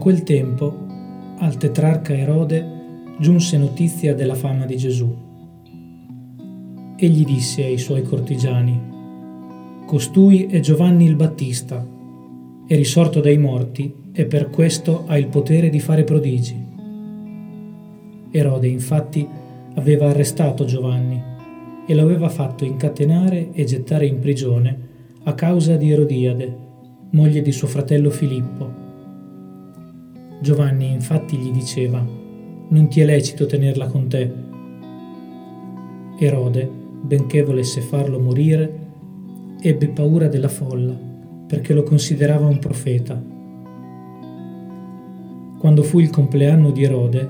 quel tempo al tetrarca Erode giunse notizia della fama di Gesù. Egli disse ai suoi cortigiani, Costui è Giovanni il Battista, è risorto dai morti e per questo ha il potere di fare prodigi. Erode infatti aveva arrestato Giovanni e lo aveva fatto incatenare e gettare in prigione a causa di Erodiade, moglie di suo fratello Filippo. Giovanni infatti gli diceva, non ti è lecito tenerla con te. Erode, benché volesse farlo morire, ebbe paura della folla perché lo considerava un profeta. Quando fu il compleanno di Erode,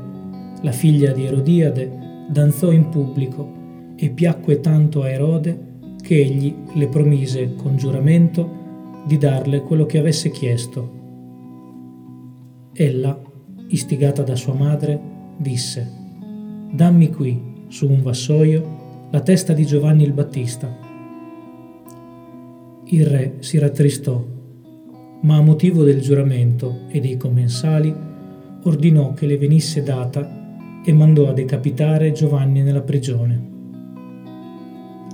la figlia di Erodiade danzò in pubblico e piacque tanto a Erode che egli le promise con giuramento di darle quello che avesse chiesto. Ella, istigata da sua madre, disse, Dammi qui, su un vassoio, la testa di Giovanni il Battista. Il re si rattristò, ma a motivo del giuramento e dei commensali ordinò che le venisse data e mandò a decapitare Giovanni nella prigione.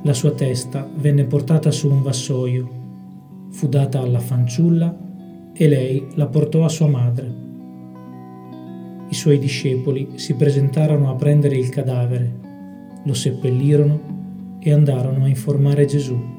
La sua testa venne portata su un vassoio, fu data alla fanciulla e lei la portò a sua madre. I suoi discepoli si presentarono a prendere il cadavere, lo seppellirono e andarono a informare Gesù.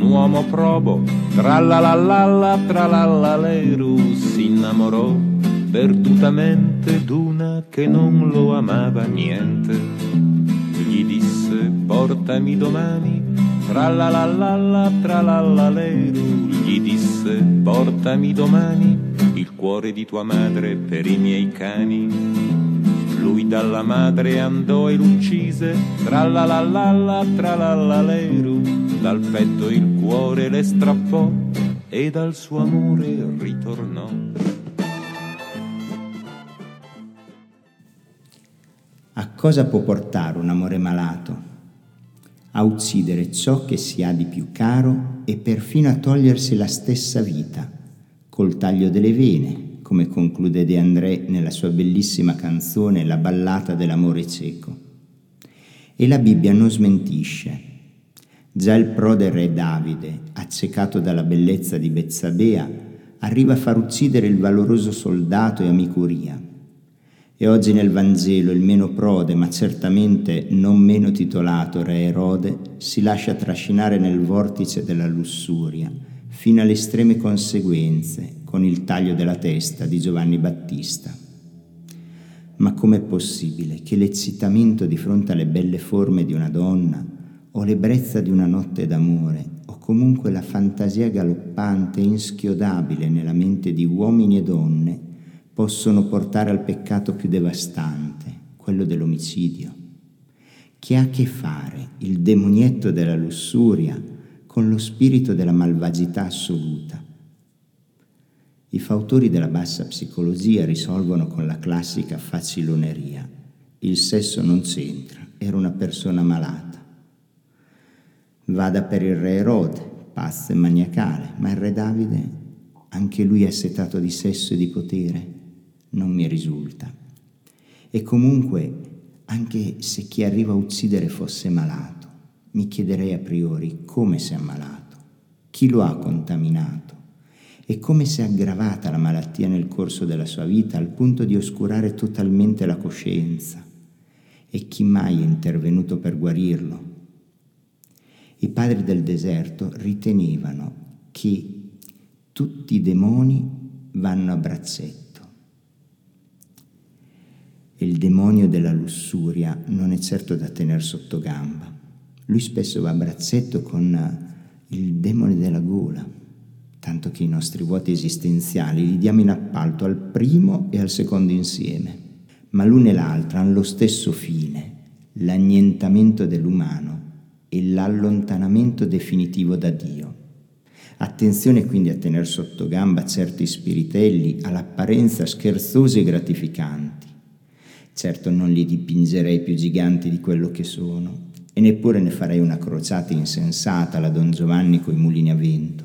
uomo probo, tralalallalla, tralallaleru, si innamorò perdutamente d'una che non lo amava niente. Portami domani, tralalallalla, tralallaleru, gli disse portami domani il cuore di tua madre per i miei cani. Lui dalla madre andò e l'uccise, tralalallalla, tralallaleru, dal petto il cuore le strappò e dal suo amore ritornò. A cosa può portare un amore malato? A uccidere ciò che si ha di più caro e perfino a togliersi la stessa vita, col taglio delle vene, come conclude De André nella sua bellissima canzone La ballata dell'amore cieco. E la Bibbia non smentisce, Già il prode re Davide, accecato dalla bellezza di Bezzabea, arriva a far uccidere il valoroso soldato e amico Uria. E oggi nel Vangelo il meno prode, ma certamente non meno titolato re Erode, si lascia trascinare nel vortice della lussuria, fino alle estreme conseguenze, con il taglio della testa di Giovanni Battista. Ma com'è possibile che l'eccitamento di fronte alle belle forme di una donna, o l'ebbrezza di una notte d'amore, o comunque la fantasia galoppante e inschiodabile nella mente di uomini e donne, possono portare al peccato più devastante, quello dell'omicidio, che ha a che fare il demonietto della lussuria con lo spirito della malvagità assoluta. I fautori della bassa psicologia risolvono con la classica faciloneria. Il sesso non c'entra, era una persona malata. Vada per il re Erode, pazzo e maniacale, ma il re Davide, anche lui è setato di sesso e di potere? Non mi risulta. E comunque, anche se chi arriva a uccidere fosse malato, mi chiederei a priori come si è ammalato, chi lo ha contaminato e come si è aggravata la malattia nel corso della sua vita al punto di oscurare totalmente la coscienza e chi mai è intervenuto per guarirlo i padri del deserto ritenevano che tutti i demoni vanno a braccetto. E il demonio della lussuria non è certo da tenere sotto gamba. Lui spesso va a braccetto con il demone della gola, tanto che i nostri vuoti esistenziali li diamo in appalto al primo e al secondo insieme. Ma l'una e l'altra hanno lo stesso fine, l'annientamento dell'umano e l'allontanamento definitivo da Dio. Attenzione quindi a tenere sotto gamba certi spiritelli all'apparenza scherzosi e gratificanti. Certo non li dipingerei più giganti di quello che sono, e neppure ne farei una crociata insensata alla Don Giovanni coi mulini a vento,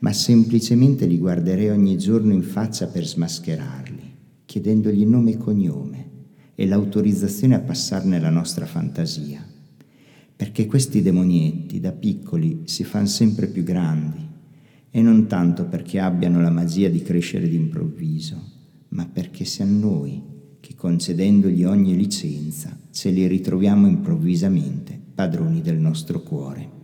ma semplicemente li guarderei ogni giorno in faccia per smascherarli, chiedendogli nome e cognome e l'autorizzazione a passarne la nostra fantasia. Perché questi demonietti da piccoli si fanno sempre più grandi, e non tanto perché abbiano la magia di crescere d'improvviso, ma perché siamo noi che concedendogli ogni licenza ce li ritroviamo improvvisamente padroni del nostro cuore.